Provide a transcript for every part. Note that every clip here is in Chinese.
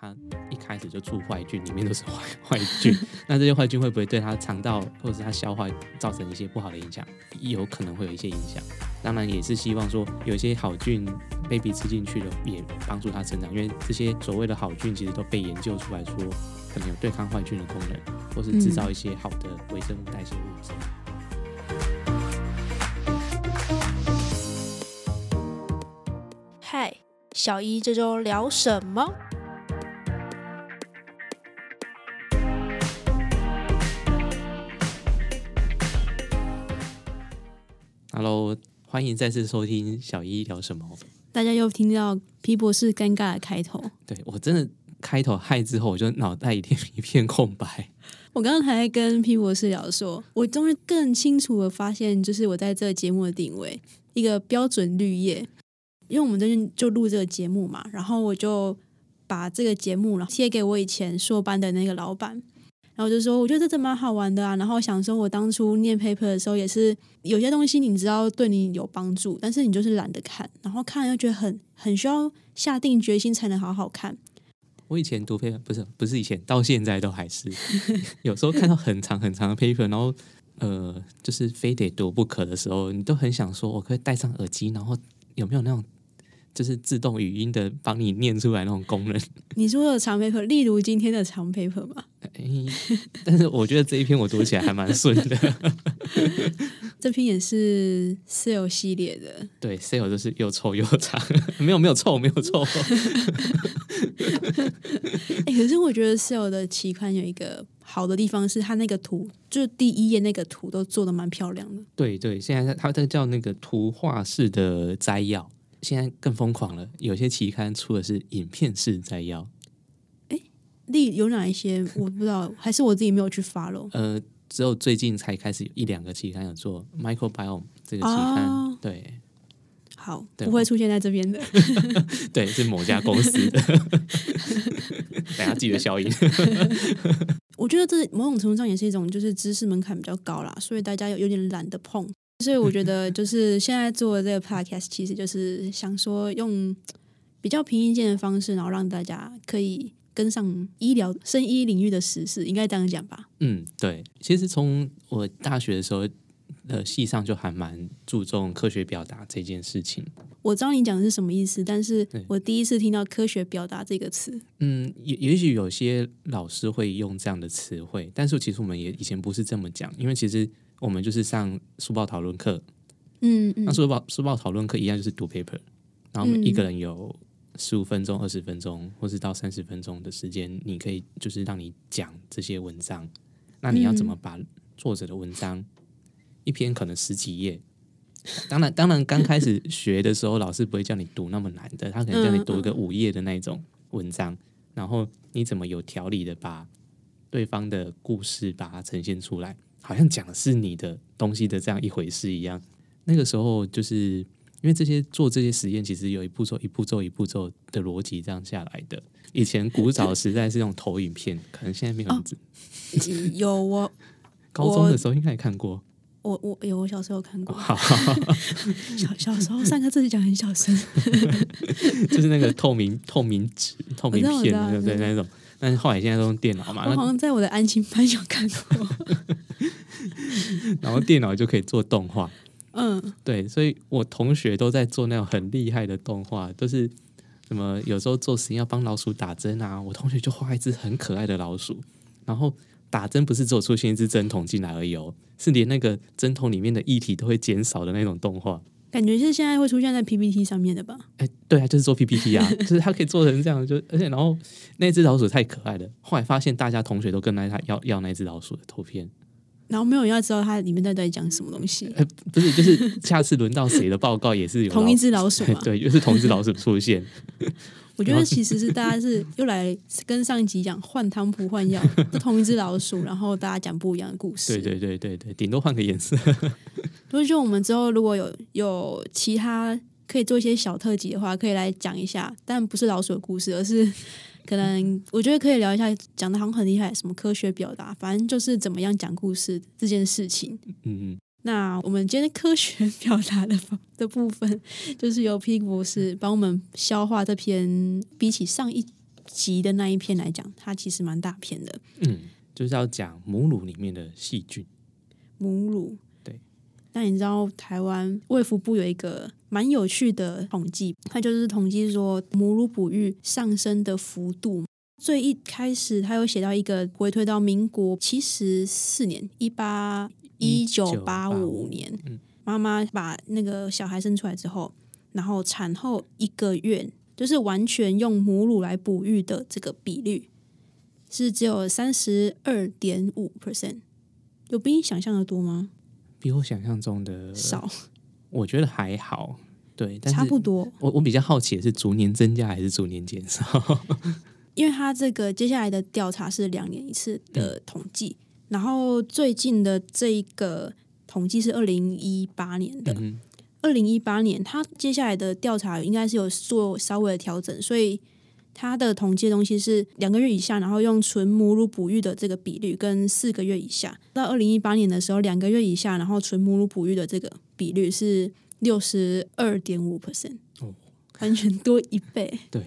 它一开始就出坏菌，里面都是坏坏菌，那这些坏菌会不会对它肠道或者是它消化造成一些不好的影响？有可能会有一些影响。当然也是希望说有一些好菌 baby 吃进去了，也帮助它成长，因为这些所谓的好菌其实都被研究出来说，可能有对抗坏菌的功能，或是制造一些好的微生物代谢物质。嗨，小一这周聊什么？欢迎再次收听小一聊什么。大家又听到皮博士尴尬的开头。对我真的开头嗨之后，我就脑袋一片一片空白。我刚刚还跟皮博士聊说，我终于更清楚的发现，就是我在这个节目的定位，一个标准绿叶。因为我们最近就录这个节目嘛，然后我就把这个节目然后贴给我以前硕班的那个老板，然后就说我觉得这真蛮好玩的啊。然后想说，我当初念 paper 的时候，也是有些东西你知道对你有帮助，但是你就是懒得看，然后看了又觉得很很需要下定决心才能好好看。我以前读 paper 不是不是以前，到现在都还是 有时候看到很长很长的 paper，然后呃，就是非得读不可的时候，你都很想说，我可以戴上耳机，然后有没有那种就是自动语音的帮你念出来那种功能？你说的长 paper，例如今天的长 paper 吗？诶但是我觉得这一篇我读起来还蛮顺的。这篇也是 sale 系列的，对，sale 就是又臭又长，没有没有臭没有臭。哎、可是我觉得 sale 的期刊有一个好的地方是，它那个图，就是第一页那个图都做的蛮漂亮的。对对，现在它它叫那个图画式的摘要，现在更疯狂了，有些期刊出的是影片式摘要。例有哪一些我不知道，还是我自己没有去 follow。呃，只有最近才开始有一两个期刊有做 microbiome 这个期刊，哦对好，不会出现在这边的。对，是某家公司的。等下记得消音。我觉得这某种程度上也是一种，就是知识门槛比较高啦，所以大家有有点懒得碰。所以我觉得，就是现在做的这个 podcast，其实就是想说用比较平易近的方式，然后让大家可以跟上医疗、生医领域的时事，应该这样讲吧？嗯，对，其实从我大学的时候，呃，系上就还蛮注重科学表达这件事情。我知道你讲的是什么意思，但是我第一次听到“科学表达”这个词。嗯，也也许有些老师会用这样的词汇，但是其实我们也以前不是这么讲，因为其实我们就是上书报讨论课，嗯嗯那书报书报讨论课一样就是读 paper，然后我们一个人有十五分钟、二十分钟，或是到三十分钟的时间，你可以就是让你讲这些文章。那你要怎么把作者的文章、一篇可能十几页？当然，当然，刚开始学的时候，老师不会叫你读那么难的，他可能叫你读一个五页的那种文章，然后你怎么有条理的把对方的故事把它呈现出来，好像讲的是你的东西的这样一回事一样。那个时候就是因为这些做这些实验，其实有一步骤一步骤一步骤的逻辑这样下来的。以前古早时代是用投影片，可能现在没有人知。有我 高中的时候应该也看过。我我有我小时候看过，好，小小时候三个字讲很小声。就是那个透明透明纸、透明片，对？那种。但是后来现在都用电脑嘛，我好像在我的安心班有看过。然后电脑就可以做动画。嗯，对，所以我同学都在做那种很厉害的动画，都是什么有时候做实验要帮老鼠打针啊，我同学就画一只很可爱的老鼠，然后打针不是只有出现一只针筒进来而已哦，是连那个针筒里面的液体都会减少的那种动画。感觉是现在会出现在 PPT 上面的吧？哎，对啊，就是做 PPT 啊，就是它可以做成这样，就而且然后那只老鼠太可爱了，后来发现大家同学都跟来他要要那只老鼠的图片，然后没有人要知道它里面在在讲什么东西。呃，不是，就是下次轮到谁的报告也是有 同一老只老鼠嘛，对，就是同一只老鼠出现。我觉得其实是大家是又来跟上一集讲换汤不换药，是同一只老鼠，然后大家讲不一样的故事。对对对对对，顶多换个颜色。所以就我们之后如果有有其他可以做一些小特辑的话，可以来讲一下，但不是老鼠的故事，而是 可能我觉得可以聊一下，讲的好像很厉害，什么科学表达，反正就是怎么样讲故事这件事情。嗯嗯，那我们今天科学表达的的部分，就是由 P 博士帮我们消化这篇比起上一集的那一篇来讲，它其实蛮大篇的。嗯，就是要讲母乳里面的细菌。母乳对。那你知道台湾卫福部有一个蛮有趣的统计，它就是统计说母乳哺育上升的幅度。最一开始，他有写到一个回推到民国七十四年，一八一九八五年，妈妈把那个小孩生出来之后，然后产后一个月，就是完全用母乳来哺育的这个比率是只有三十二点五 percent，有比你想象的多吗？比我想象中的少，我觉得还好，对，但差不多。我我比较好奇的是，逐年增加还是逐年减少？因为他这个接下来的调查是两年一次的统计，然后最近的这一个统计是二零一八年的。二零一八年，他接下来的调查应该是有做稍微的调整，所以他的统计的东西是两个月以下，然后用纯母乳哺育的这个比率跟四个月以下。到二零一八年的时候，两个月以下，然后纯母乳哺育的这个比率是六十二点五 percent，哦，完全多一倍。对。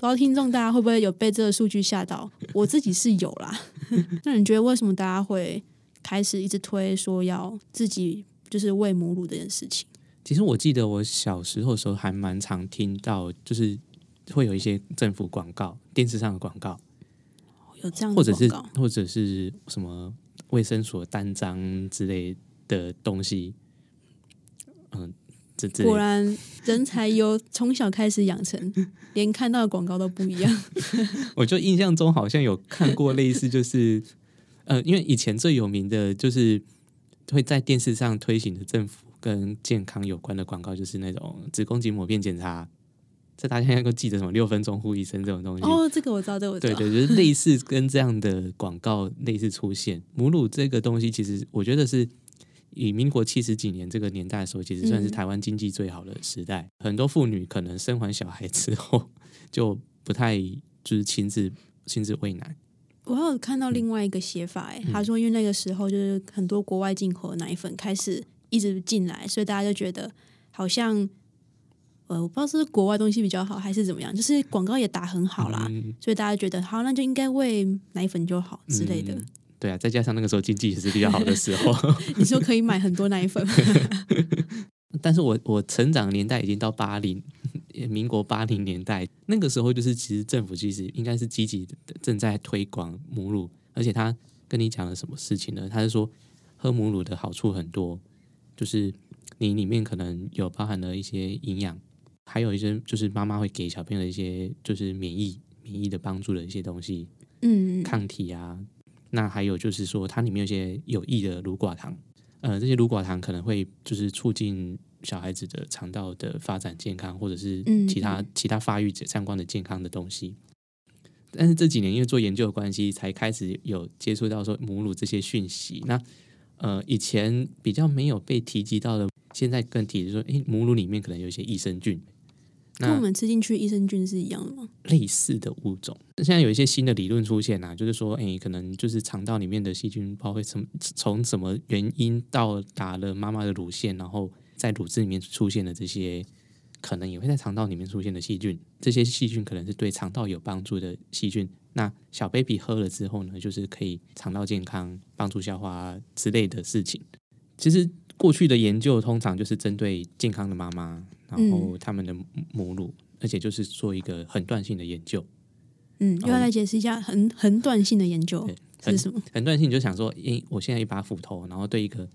不知道听众大家会不会有被这个数据吓到？我自己是有啦。那你觉得为什么大家会开始一直推说要自己就是喂母乳这件事情？其实我记得我小时候的时候还蛮常听到，就是会有一些政府广告、电视上的广告，有这样或者是或者是什么卫生所单张之类的东西，嗯。果然人才由 从小开始养成，连看到的广告都不一样。我就印象中好像有看过类似，就是呃，因为以前最有名的就是会在电视上推行的政府跟健康有关的广告，就是那种子宫颈抹片检查。这大家应该都记得什么六分钟护一生这种东西哦，这个我知道，这个我知道。对对，就是类似跟这样的广告类似出现。母乳这个东西，其实我觉得是。以民国七十几年这个年代的时候，其实算是台湾经济最好的时代。很多妇女可能生完小孩之后，就不太就是亲自亲自喂奶。我还有看到另外一个写法，哎，他说因为那个时候就是很多国外进口的奶粉开始一直进来，所以大家就觉得好像呃，我不知道是国外东西比较好还是怎么样，就是广告也打很好啦，所以大家觉得好，那就应该喂奶粉就好之类的。对啊，再加上那个时候经济也是比较好的时候，你说可以买很多奶粉。但是我我成长年代已经到八零，民国八零年代，那个时候就是其实政府其实应该是积极的正在推广母乳，而且他跟你讲了什么事情呢？他是说喝母乳的好处很多，就是你里面可能有包含了一些营养，还有一些就是妈妈会给小朋友的一些就是免疫免疫的帮助的一些东西，嗯，抗体啊。那还有就是说，它里面有些有益的乳寡糖，呃，这些乳寡糖可能会就是促进小孩子的肠道的发展健康，或者是其他其他发育相关的健康的东西。但是这几年因为做研究的关系，才开始有接触到说母乳这些讯息。那呃，以前比较没有被提及到的，现在更提说，诶，母乳里面可能有一些益生菌。跟我们吃进去益生菌是一样的吗？类似的物种，现在有一些新的理论出现啊，就是说，哎，可能就是肠道里面的细菌，包会从从什么原因到达了妈妈的乳腺，然后在乳汁里面出现的这些，可能也会在肠道里面出现的细菌，这些细菌可能是对肠道有帮助的细菌。那小 baby 喝了之后呢，就是可以肠道健康、帮助消化之类的事情。其实过去的研究通常就是针对健康的妈妈。然后他们的母乳，而且就是做一个横断性的研究。嗯，又要来解释一下横横断性的研究是什么？横断性就想说，因我现在一把斧头，然后对一个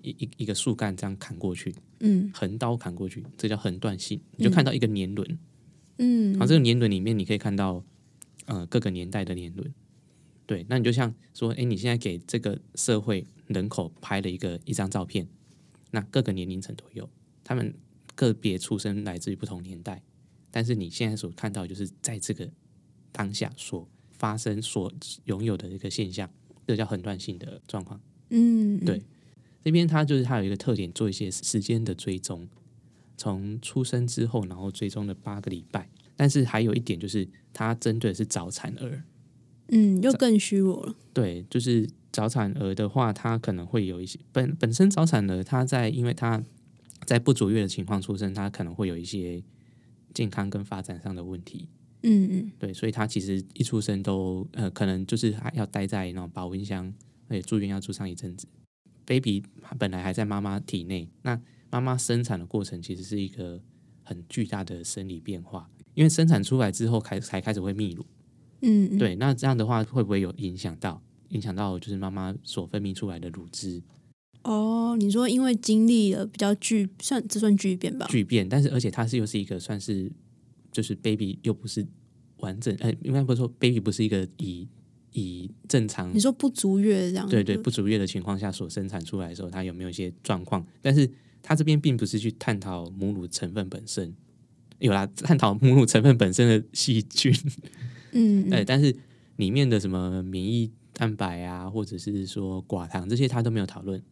一一一个树干这样砍过去，嗯，横刀砍过去，这叫横断性。你就看到一个年轮，嗯，然后这个年轮里面你可以看到，呃，各个年代的年轮。对，那你就像说，哎，你现在给这个社会人口拍了一个一张照片，那各个年龄层都有，他们。个别出生来自于不同年代，但是你现在所看到就是在这个当下所发生、所拥有的一个现象，这叫横断性的状况。嗯，对，这边它就是它有一个特点，做一些时间的追踪，从出生之后，然后追踪了八个礼拜。但是还有一点就是，它针对的是早产儿。嗯，又更虚弱了。对，就是早产儿的话，它可能会有一些本本身早产儿，它在因为它。在不足月的情况出生，他可能会有一些健康跟发展上的问题。嗯嗯对，所以他其实一出生都呃，可能就是还要待在那种保温箱，而且住院要住上一阵子。baby 本来还在妈妈体内，那妈妈生产的过程其实是一个很巨大的生理变化，因为生产出来之后开才开始会泌乳，嗯嗯，对，那这样的话会不会有影响到影响到就是妈妈所分泌出来的乳汁哦，你说因为经历了比较巨，算这算巨变吧？巨变？但是而且它是又是一个算是就是 baby 又不是完整，呃，应该不是说 baby 不是一个以以正常你说不足月这样？对对，不足月的情况下所生产出来的时候，它有没有一些状况？但是它这边并不是去探讨母乳成分本身，有啦，探讨母乳成分本身的细菌，嗯，对，嗯但是里面的什么免疫蛋白啊，或者是说寡糖这些，它都没有讨论。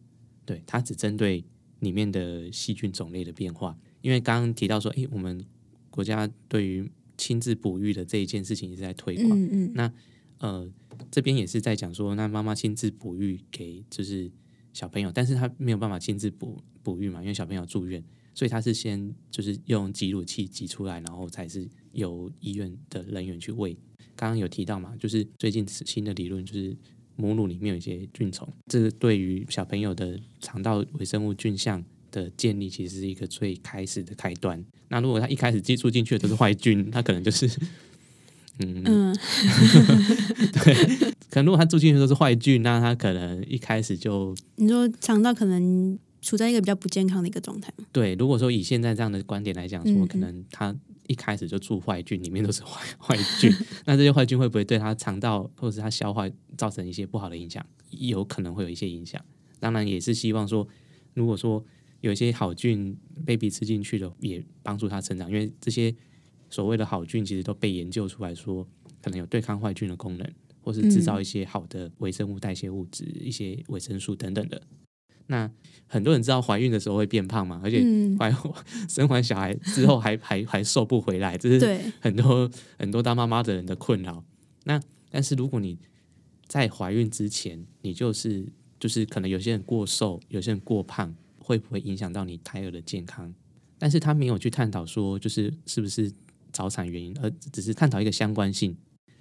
对，它只针对里面的细菌种类的变化。因为刚刚提到说，诶，我们国家对于亲自哺育的这一件事情一直在推广，嗯嗯那呃，这边也是在讲说，那妈妈亲自哺育给就是小朋友，但是他没有办法亲自哺哺育嘛，因为小朋友住院，所以他是先就是用挤乳器挤出来，然后才是由医院的人员去喂。刚刚有提到嘛，就是最近新的理论就是母乳里面有一些菌虫，这个对于小朋友的肠道微生物菌相的建立，其实是一个最开始的开端。那如果他一开始接触进去的都是坏菌，他可能就是 嗯嗯，可能如果他住进去都是坏菌，那他可能一开始就你说肠道可能处在一个比较不健康的一个状态嘛？对。如果说以现在这样的观点来讲说，可能他一开始就住坏菌，里面都是坏 坏菌，那这些坏菌会不会对他肠道或者是他消化造成一些不好的影响？有可能会有一些影响。当然也是希望说，如果说有一些好菌 baby 吃进去的，也帮助他成长，因为这些所谓的好菌其实都被研究出来说，可能有对抗坏菌的功能，或是制造一些好的微生物代谢物质、一些维生素等等的。那很多人知道怀孕的时候会变胖嘛，而且嗯，怀 生完小孩之后还 还还瘦不回来，这是对，很多很多当妈妈的人的困扰。那但是如果你在怀孕之前，你就是就是可能有些人过瘦，有些人过胖，会不会影响到你胎儿的健康？但是他没有去探讨说，就是是不是早产原因，而只是探讨一个相关性。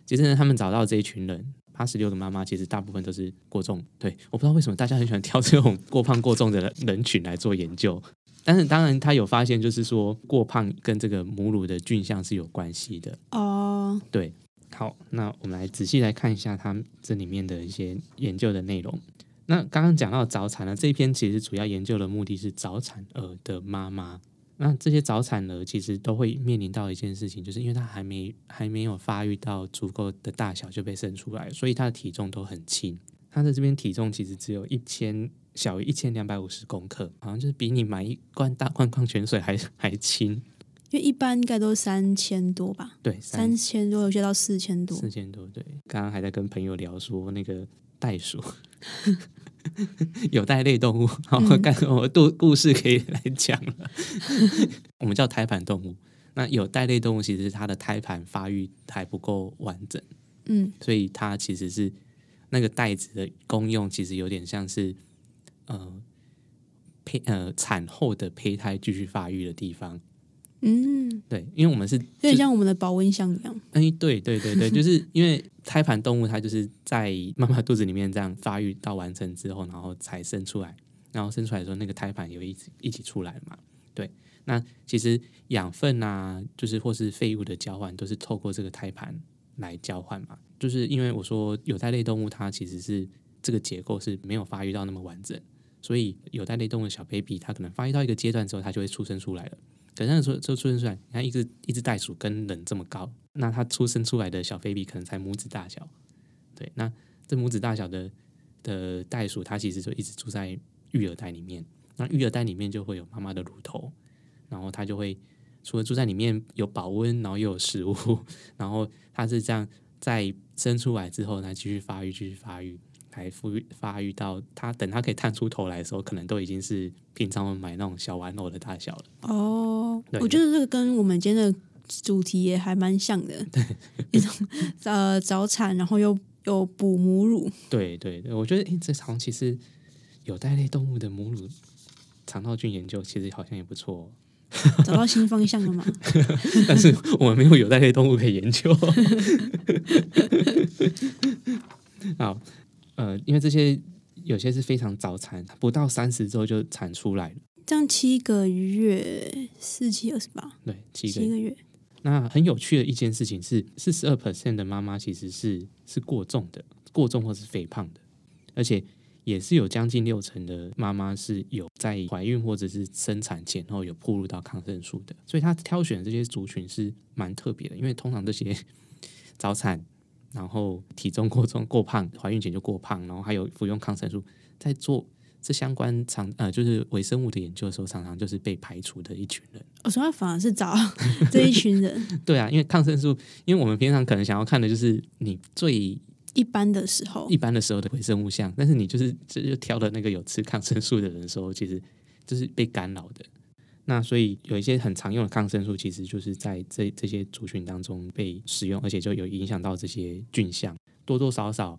其实呢，他们找到这一群人，八十六的妈妈，其实大部分都是过重。对，我不知道为什么大家很喜欢挑这种过胖过重的人人群来做研究。但是当然，他有发现，就是说过胖跟这个母乳的菌相是有关系的。哦，对，好，那我们来仔细来看一下他们这里面的一些研究的内容。那刚刚讲到早产呢，这一篇其实主要研究的目的是早产儿的妈妈。那这些早产儿其实都会面临到一件事情，就是因为他还没还没有发育到足够的大小就被生出来，所以他的体重都很轻。他的这边体重其实只有一千小于一千两百五十公克，好像就是比你买一罐大罐矿泉水还还轻。因为一般应该都三千多吧，对，三千多，有些到四千多。四千多，对。刚刚还在跟朋友聊说那个袋鼠，有袋类动物，好，嗯干我故故事可以来讲了。我们叫胎盘动物。那有袋类动物其实它的胎盘发育还不够完整，嗯，所以它其实是那个袋子的功用，其实有点像是呃胚呃产后的胚胎继续发育的地方。嗯，对，因为我们是有点像我们的保温箱一样。哎，对对对对，就是 因为胎盘动物它就是在妈妈肚子里面这样发育到完成之后，然后才生出来，然后生出来的时候，那个胎盘有一起一起出来了嘛。对，那其实养分啊，就是或是废物的交换，都是透过这个胎盘来交换嘛。就是因为我说有袋类动物它其实是这个结构是没有发育到那么完整，所以有袋类动物的小 baby 它可能发育到一个阶段之后，它就会出生出来了。可是那时候就出生出来，你看一只一只袋鼠跟人这么高，那它出生出来的小 baby 可能才拇指大小。对，那这拇指大小的的袋鼠，它其实就一直住在育儿袋里面。那育儿袋里面就会有妈妈的乳头，然后它就会除了住在里面有保温，然后又有食物，然后它是这样在生出来之后，它继续发育，继续发育。才发育发育到它等它可以探出头来的时候，可能都已经是平常我们买那种小玩偶的大小了。哦，我觉得这个跟我们今天的主题也还蛮像的，一种呃早产，然后又有哺母乳，对对对，我觉得诶，这好像其实有袋类动物的母乳肠道菌研究，其实好像也不错哦。找到新方向了吗？但是我们没有有袋类动物可以研究。好，呃，因为这些有些是非常早产，不到三十周就产出来了。这样七个月，四七二十八，对，七个七个月。那很有趣的一件事情是，四十二 percent 的妈妈其实是是过重的，过重或是肥胖的，而且也是有将近六成的妈妈是有在怀孕或者是生产前后有暴露到抗生素的，所以她挑选这些族群是蛮特别的，因为通常这些 早产，然后体重过重、过胖，怀孕前就过胖，然后还有服用抗生素，在做这相关常呃就是微生物的研究的时候，常常就是被排除的一群人。我说他反而是找 这一群人，对啊，因为抗生素，因为我们平常可能想要看的就是你最一般的时候一，般的时候的微生物像，但是你就是这就挑的那个有吃抗生素的人的时候，其实就是被干扰的。那所以有一些很常用的抗生素，其实就是在这这些族群当中被使用，而且就有影响到这些菌相，多多少少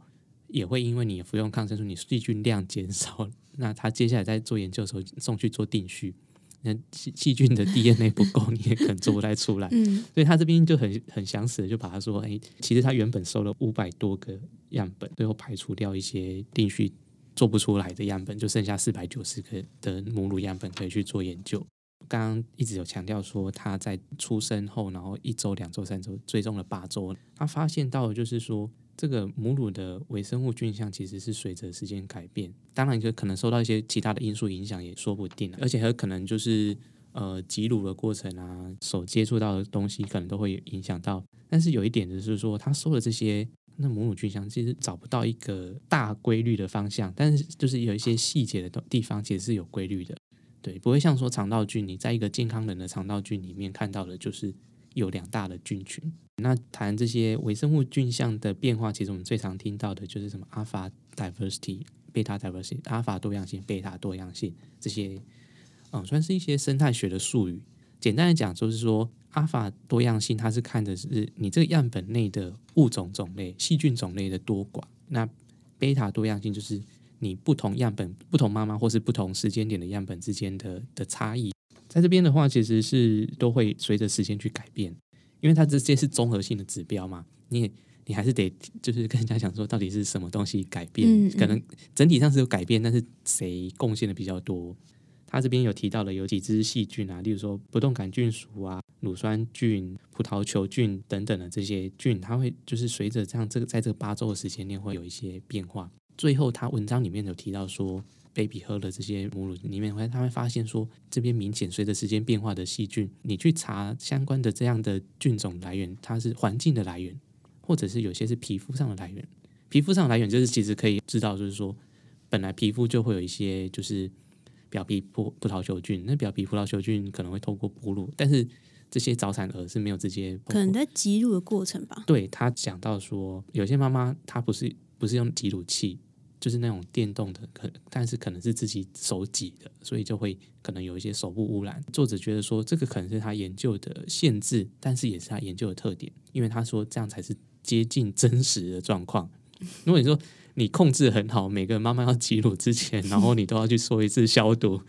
也会因为你服用抗生素，你细菌量减少了，那他接下来在做研究的时候送去做定序，那细细菌的 DNA 不够，你也可能做不太出来。嗯，所以他这边就很很详实的就把他说，哎，其实他原本收了五百多个样本，最后排除掉一些定序做不出来的样本，就剩下四百九十个的母乳样本可以去做研究。刚刚一直有强调说，他在出生后，然后一周、两周、三周，追踪了八周，他发现到的就是说，这个母乳的微生物菌相其实是随着时间改变，当然就可能受到一些其他的因素影响，也说不定，而且还有可能就是呃挤乳的过程啊，所接触到的东西可能都会影响到。但是有一点就是说，他收了这些那母乳菌相，其实找不到一个大规律的方向，但是就是有一些细节的地方其实是有规律的。对，不会像说肠道菌，你在一个健康人的肠道菌里面看到的，就是有两大的菌群。那谈这些微生物菌相的变化，其实我们最常听到的就是什么 alpha diversity、beta diversity、阿法多样性、贝塔多样性这些，嗯，算是一些生态学的术语。简单的讲，就是说阿法多样性，它是看的是你这个样本内的物种种类、细菌种类的多寡。那贝塔多样性就是你不同样本、不同妈妈或是不同时间点的样本之间的的差异。在这边的话，其实是都会随着时间去改变，因为它这些是综合性的指标嘛，你也你还是得就是跟人家讲说，到底是什么东西改变，嗯嗯可能整体上是有改变，但是谁贡献的比较多？他这边有提到了有几只细菌啊，例如说不动杆菌属啊、乳酸菌、葡萄球菌等等的这些菌，它会就是随着这样这个在这个八周的时间内会有一些变化。最后，他文章里面有提到说，baby 喝了这些母乳里面会，他会发现说，这边明显随着时间变化的细菌，你去查相关的这样的菌种来源，它是环境的来源，或者是有些是皮肤上的来源。皮肤上的来源就是其实可以知道，就是说本来皮肤就会有一些就是表皮葡葡萄球菌，那表皮葡萄球菌可能会透过哺乳，但是这些早产儿是没有直接可能在挤乳的过程吧。对他讲到说，有些妈妈她不是不是用挤乳器，就是那种电动的，可但是可能是自己手挤的，所以就会可能有一些手部污染。作者觉得说，这个可能是他研究的限制，但是也是他研究的特点，因为他说这样才是接近真实的状况。如果你说你控制很好，每个妈妈要挤乳之前，然后你都要去说一次消毒，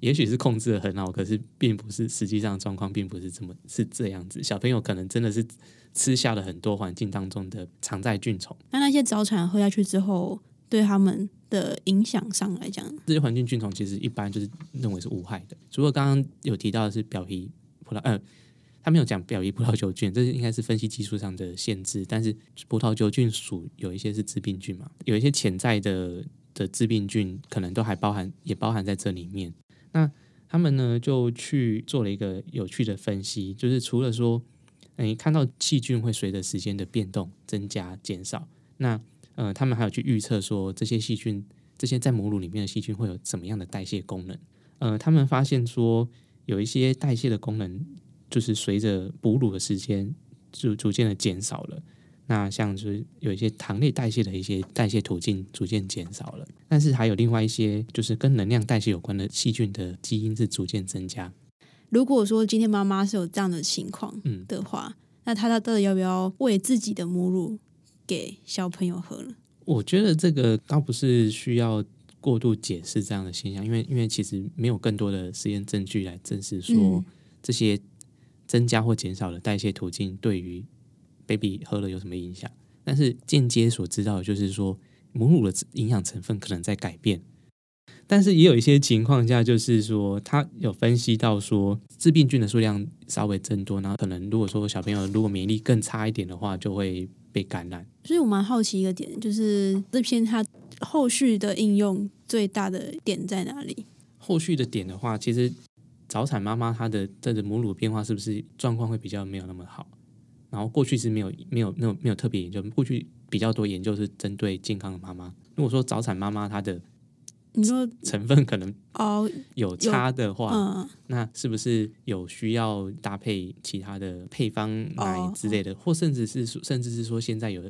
也许是控制的很好，可是并不是实际上状况，并不是这么是这样子。小朋友可能真的是吃下了很多环境当中的常在菌虫，那那些早产喝下去之后，对他们的影响上来讲，这些环境菌虫其实一般就是认为是无害的。除了刚刚有提到的是表皮葡萄，呃，他没有讲表皮葡萄球菌，这是应该是分析技术上的限制。但是葡萄球菌属有一些是致病菌嘛，有一些潜在的的致病菌可能都还包含，也包含在这里面。那他们呢就去做了一个有趣的分析，就是除了说，诶看到细菌会随着时间的变动增加减少，那呃他们还有去预测说这些细菌，这些在母乳里面的细菌会有怎么样的代谢功能？呃，他们发现说有一些代谢的功能，就是随着哺乳的时间就逐渐的减少了。那像就是有一些糖类代谢的一些代谢途径逐渐减少了，但是还有另外一些就是跟能量代谢有关的细菌的基因是逐渐增加。如果说今天妈妈是有这样的情况嗯，的话，那她到底要不要喂自己的母乳给小朋友喝呢？我觉得这个倒不是需要过度解释这样的现象，因为因为其实没有更多的实验证据来证实说嗯这些增加或减少的代谢途径对于 baby 喝了有什么影响。但是间接所知道的就是说，母乳的营养成分可能在改变。但是也有一些情况下，就是说，他有分析到说，致病菌的数量稍微增多，然后可能如果说小朋友如果免疫力更差一点的话，就会被感染。所以我蛮好奇一个点，就是这篇它后续的应用最大的点在哪里？后续的点的话，其实早产妈妈她的这个母乳变化是不是状况会比较没有那么好？然后过去是没有没有没有没有特别研究，过去比较多研究是针对健康的妈妈。如果说早产妈妈她的你说成分可能哦，有差的话，嗯，那是不是有需要搭配其他的配方奶哦之类的，或甚至是说甚至是说现在有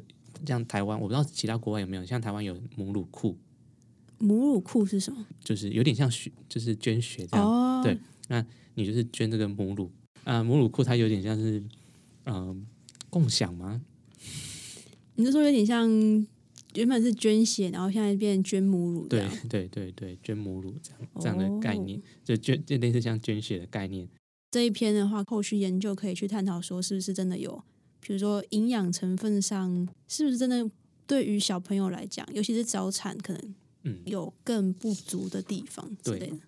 像台湾，我不知道其他国外有没有，像台湾有母乳库，母乳库是什么？就是有点像血，就是捐血这样。哦，对你就是捐这个母乳啊、母乳库它有点像是嗯、呃共享吗？你是说有点像原本是捐血，然后现在变捐母乳这对样。对对对，捐母乳这样这样的哦概念，就捐就类似像捐血的概念。这一篇的话，后续研究可以去探讨说，是不是真的有，比如说营养成分上，是不是真的对于小朋友来讲，尤其是早产，可能嗯，有更不足的地方之对类的。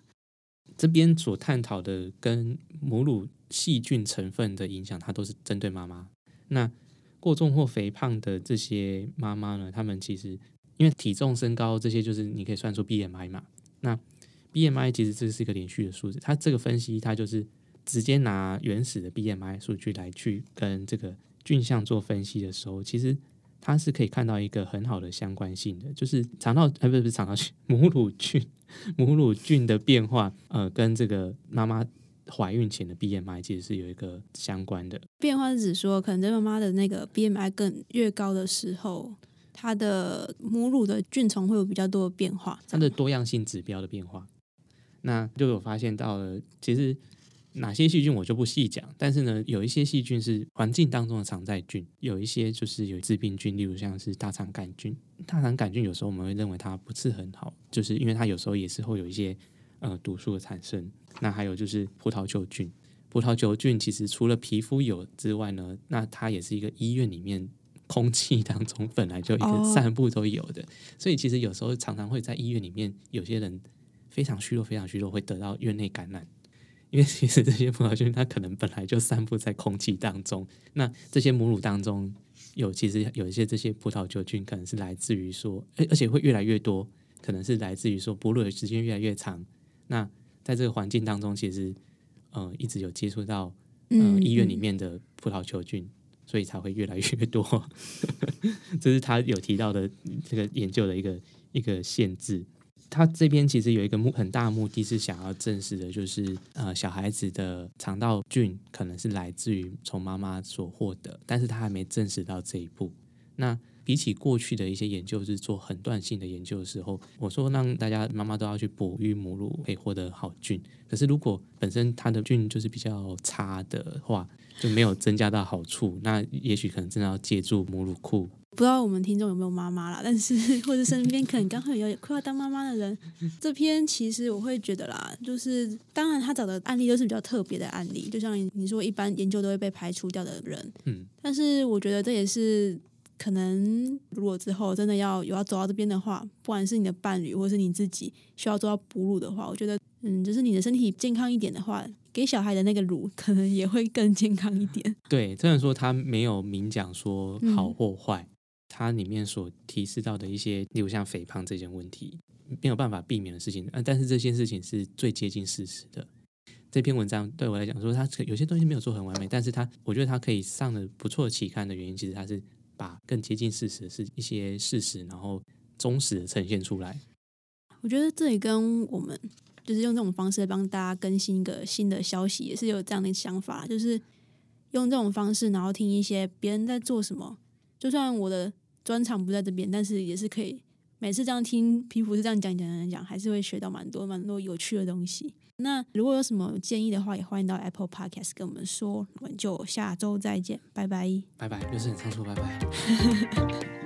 这边所探讨的跟母乳细菌成分的影响，它都是针对妈妈。那过重或肥胖的这些妈妈呢，她们其实因为体重身高这些，就是你可以算出 BMI 嘛。那 BMI 其实这是一个连续的数字，它这个分析它就是直接拿原始的 BMI 数据来去跟这个菌相做分析的时候，其实它是可以看到一个很好的相关性的，就是肠道呃不是不是肠道菌，母乳菌母乳菌的变化，呃，跟这个妈妈怀孕前的 BMI 其实是有一个相关的。变化是指说，可能在妈妈的那个 BMI 更越高的时候，她的母乳的菌虫会有比较多的变化。它的多样性指标的变化，那就有发现到了，其实哪些细菌我就不细讲，但是呢，有一些细菌是环境当中的常在菌，有一些就是有致病菌，例如像是大肠杆菌。大肠杆菌有时候我们会认为它不是很好，就是因为它有时候也是会有一些呃毒素的产生。那还有就是葡萄球菌，葡萄球菌其实除了皮肤有之外呢，那它也是一个医院里面空气当中本来就一个哦散布都有的。所以其实有时候常常会在医院里面，有些人非常虚弱，非常虚弱，会得到院内感染。因为其实这些葡萄菌它可能本来就散布在空气当中，那这些母乳当中有其实有一些这些葡萄球菌可能是来自于说，而而且会越来越多，可能是来自于说哺乳的时间越来越长。那在这个环境当中，其实呃一直有接触到呃嗯，医院里嗯面的葡萄球菌，所以才会越来越多。这是他有提到的这个研究的一个一个限制。他这边其实有一个目很大的目的是想要证实的，就是呃小孩子的肠道菌可能是来自于从妈妈所获得，但是他还没证实到这一步。那比起过去的一些研究是做很断性的研究的时候，我说让大家妈妈都要去哺育母乳可以获得好菌，可是如果本身它的菌就是比较差的话，就没有增加到好处，那也许可能真的要借助母乳库。不知道我们听众有没有妈妈啦，但是或者身边可能刚好有快要当妈妈的人，这篇其实我会觉得啦，就是当然他找的案例都是比较特别的案例，就像你说，一般研究都会被排除掉的人，嗯，但是我觉得这也是可能，如果之后真的要有要走到这边的话，不管是你的伴侣或是你自己需要做到哺乳的话，我觉得，嗯，就是你的身体健康一点的话，给小孩的那个乳可能也会更健康一点。对，虽然说他没有明讲说嗯好或坏，它里面所提示到的一些，例如像肥胖这件问题，没有办法避免的事情，呃，但是这件事情是最接近事实的。这篇文章对我来讲说，它有些东西没有做很完美，但是它我觉得它可以上的不错的期刊的原因，其实它是把更接近事实是一些事实，然后忠实的呈现出来。我觉得这也跟我们就是用这种方式帮大家更新一个新的消息，也是有这样的想法，就是用这种方式，然后听一些别人在做什么。就算我的专长不在这边，但是也是可以每次这样听皮肤是这样讲讲讲讲，还是会学到蛮多蛮多有趣的东西。那如果有什么建议的话，也欢迎到 Apple Podcast 跟我们说。我们就下周再见，拜拜。拜拜，又是很仓促，拜拜。